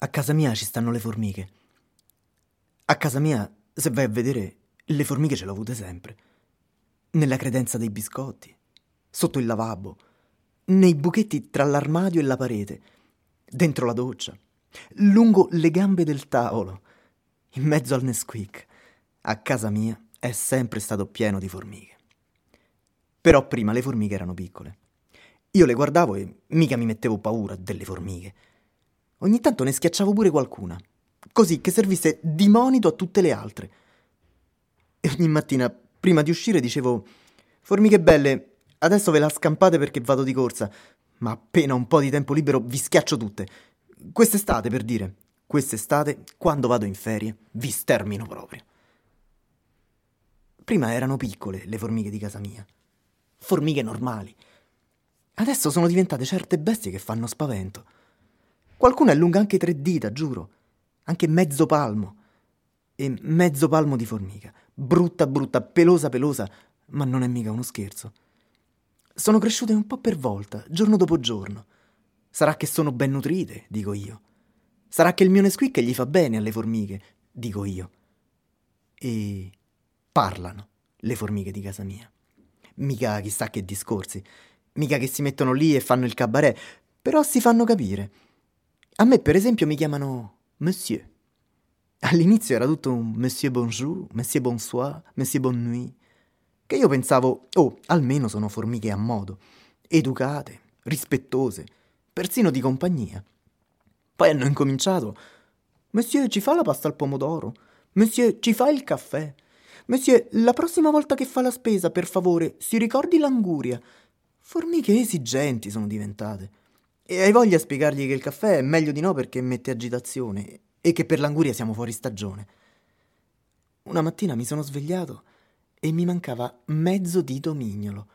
A casa mia ci stanno le formiche. A casa mia, se vai a vedere, le formiche ce l'ho avute sempre. Nella credenza dei biscotti, sotto il lavabo, nei buchetti tra l'armadio e la parete, dentro la doccia, lungo le gambe del tavolo, in mezzo al Nesquik. A casa mia è sempre stato pieno di formiche. Però prima le formiche erano piccole. Io le guardavo e mica mi mettevo paura delle formiche. Ogni tanto ne schiacciavo pure qualcuna, così che servisse di monito a tutte le altre. E ogni mattina, prima di uscire, dicevo: Formiche belle, adesso ve la scampate perché vado di corsa, ma appena un po' di tempo libero vi schiaccio tutte. Quest'estate, per dire. Quest'estate, quando vado in ferie, vi stermino proprio. Prima erano piccole le formiche di casa mia. Formiche normali. Adesso sono diventate certe bestie che fanno spavento. Qualcuna è lunga anche tre dita, giuro. Anche mezzo palmo. E mezzo palmo di formica. Brutta, brutta, pelosa, pelosa, ma non è mica uno scherzo. Sono cresciute un po' per volta, giorno dopo giorno. Sarà che sono ben nutrite, dico io. Sarà che il mio Nesquik gli fa bene alle formiche, dico io. E parlano le formiche di casa mia. Mica chissà che discorsi, mica che si mettono lì e fanno il cabaret, però si fanno capire. A me, per esempio, mi chiamano Monsieur. All'inizio era tutto un Monsieur Bonjour, Monsieur Bonsoir, Monsieur Bonne Nuit che io pensavo, oh, almeno sono formiche a modo, educate, rispettose, persino di compagnia. Poi hanno incominciato, Monsieur ci fa la pasta al pomodoro, Monsieur ci fa il caffè, Monsieur la prossima volta che fa la spesa, per favore, si ricordi l'anguria. Formiche esigenti sono diventate. E hai voglia a spiegargli che il caffè è meglio di no perché mette agitazione e che per l'anguria siamo fuori stagione. Una mattina mi sono svegliato e mi mancava mezzo dito mignolo.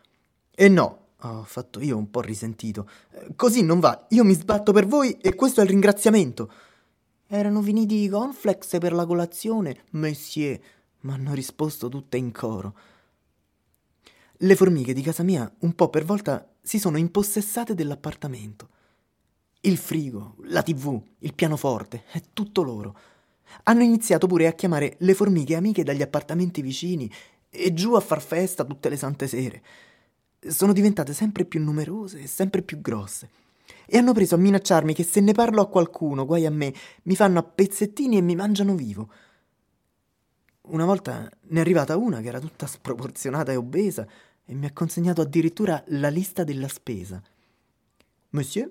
E no, ho fatto io un po' risentito. Così non va, io mi sbatto per voi e questo è il ringraziamento. Erano finiti i cornflakes per la colazione, monsieur, ma hanno risposto tutte in coro. Le formiche di casa mia, un po' per volta, si sono impossessate dell'appartamento. Il frigo, la tv, il pianoforte, è tutto loro. Hanno iniziato pure a chiamare le formiche amiche dagli appartamenti vicini e giù a far festa tutte le sante sere. Sono diventate sempre più numerose e sempre più grosse. E hanno preso a minacciarmi che se ne parlo a qualcuno, guai a me, mi fanno a pezzettini e mi mangiano vivo. Una volta ne è arrivata una che era tutta sproporzionata e obesa e mi ha consegnato addirittura la lista della spesa. Monsieur,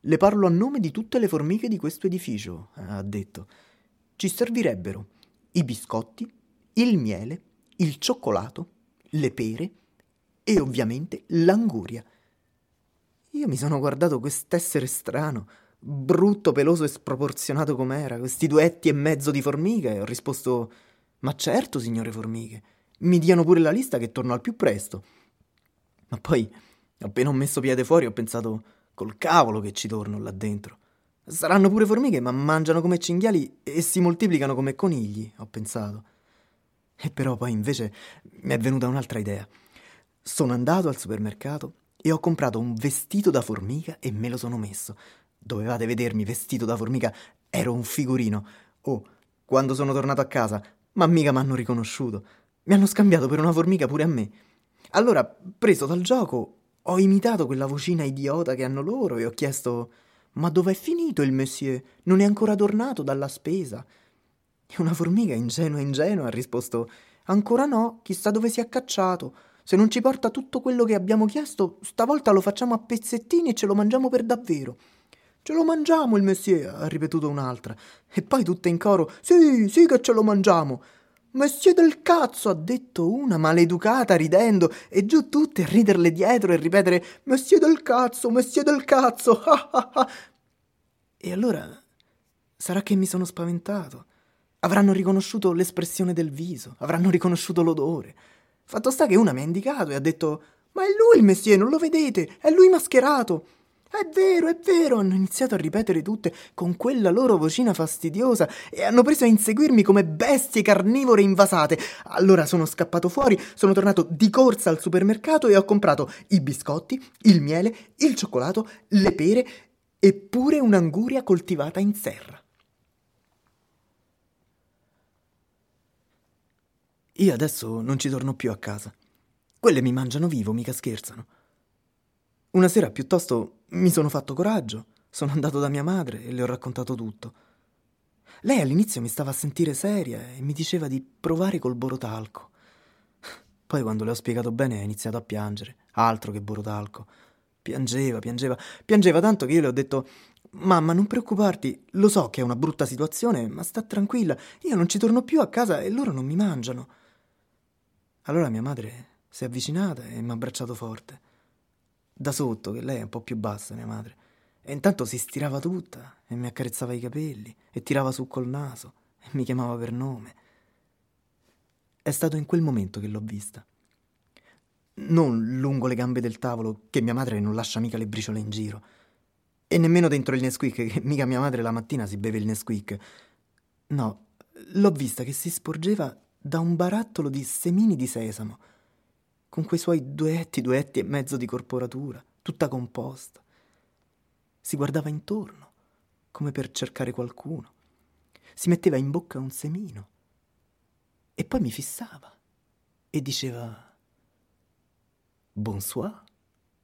le parlo a nome di tutte le formiche di questo edificio, ha detto. Ci servirebbero i biscotti, il miele, il cioccolato, le pere e ovviamente l'anguria. Io mi sono guardato quest'essere strano, brutto, peloso e sproporzionato com'era, questi duetti e mezzo di formiche, e ho risposto: Ma certo, signore formiche, mi diano pure la lista che torno al più presto. Ma poi, appena ho messo piede fuori, ho pensato: Col cavolo che ci torno là dentro. Saranno pure formiche, ma mangiano come cinghiali e si moltiplicano come conigli, ho pensato. E però poi invece mi è venuta un'altra idea. Sono andato al supermercato e ho comprato un vestito da formica e me lo sono messo. Dovevate vedermi vestito da formica, ero un figurino. Oh, quando sono tornato a casa, ma mica mi hanno riconosciuto. Mi hanno scambiato per una formica pure a me. Allora, preso dal gioco, ho imitato quella vocina idiota che hanno loro e ho chiesto: Ma dov'è finito il monsieur? Non è ancora tornato dalla spesa? E una formica ingenua ingenua ha risposto Ancora no, chissà dove si è cacciato. Se non ci porta tutto quello che abbiamo chiesto, stavolta lo facciamo a pezzettini e ce lo mangiamo per davvero. Ce lo mangiamo il monsieur, ha ripetuto un'altra. E poi tutte in coro Sì, sì che ce lo mangiamo. Messie del cazzo, ha detto una maleducata ridendo, e giù tutte a riderle dietro e ripetere Messie del cazzo, messie del cazzo. e allora sarà che mi sono spaventato. Avranno riconosciuto l'espressione del viso, avranno riconosciuto l'odore. Fatto sta che una mi ha indicato e ha detto: Ma è lui il messie, non lo vedete? È lui mascherato. È vero, è vero, hanno iniziato a ripetere tutte con quella loro vocina fastidiosa e hanno preso a inseguirmi come bestie carnivore invasate. Allora sono scappato fuori, sono tornato di corsa al supermercato e ho comprato i biscotti, il miele, il cioccolato, le pere e pure un'anguria coltivata in serra. Io adesso non ci torno più a casa. Quelle mi mangiano vivo, mica scherzano. Una sera piuttosto mi sono fatto coraggio, sono andato da mia madre e le ho raccontato tutto. Lei all'inizio mi stava a sentire seria e mi diceva di provare col borotalco. Poi quando le ho spiegato bene ha iniziato a piangere, altro che borotalco. Piangeva, piangeva, piangeva tanto che io le ho detto Mamma, non preoccuparti, lo so che è una brutta situazione, ma sta tranquilla, io non ci torno più a casa e loro non mi mangiano. Allora mia madre si è avvicinata e mi ha abbracciato forte. Da sotto, che lei è un po' più bassa, mia madre. E intanto si stirava tutta e mi accarezzava i capelli e tirava su col naso e mi chiamava per nome. È stato in quel momento che l'ho vista. Non lungo le gambe del tavolo, che mia madre non lascia mica le briciole in giro e nemmeno dentro il Nesquik, che mica mia madre la mattina si beve il Nesquik. No, l'ho vista che si sporgeva da un barattolo di semini di sesamo, con quei suoi duetti, duetti e mezzo di corporatura, tutta composta. Si guardava intorno, come per cercare qualcuno. Si metteva in bocca un semino. E poi mi fissava e diceva Bonsoir,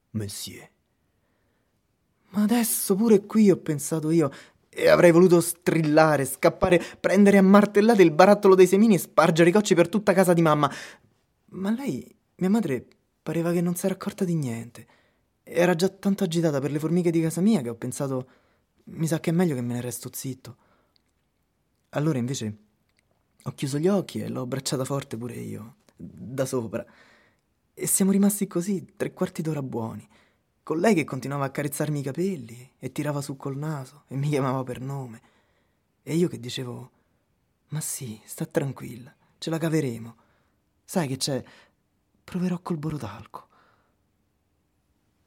monsieur. Ma adesso pure qui ho pensato io e avrei voluto strillare, scappare, prendere a martellate il barattolo dei semini e spargere i cocci per tutta casa di mamma. Ma lei, mia madre, pareva che non si era accorta di niente. Era già tanto agitata per le formiche di casa mia che ho pensato, mi sa che è meglio che me ne resto zitto. Allora invece ho chiuso gli occhi e l'ho abbracciata forte pure io, da sopra. E siamo rimasti così tre quarti d'ora buoni con lei che continuava a accarezzarmi i capelli e tirava su col naso e mi chiamava per nome. E io che dicevo, ma sì, sta tranquilla, ce la caveremo. Sai che c'è? Proverò col borotalco.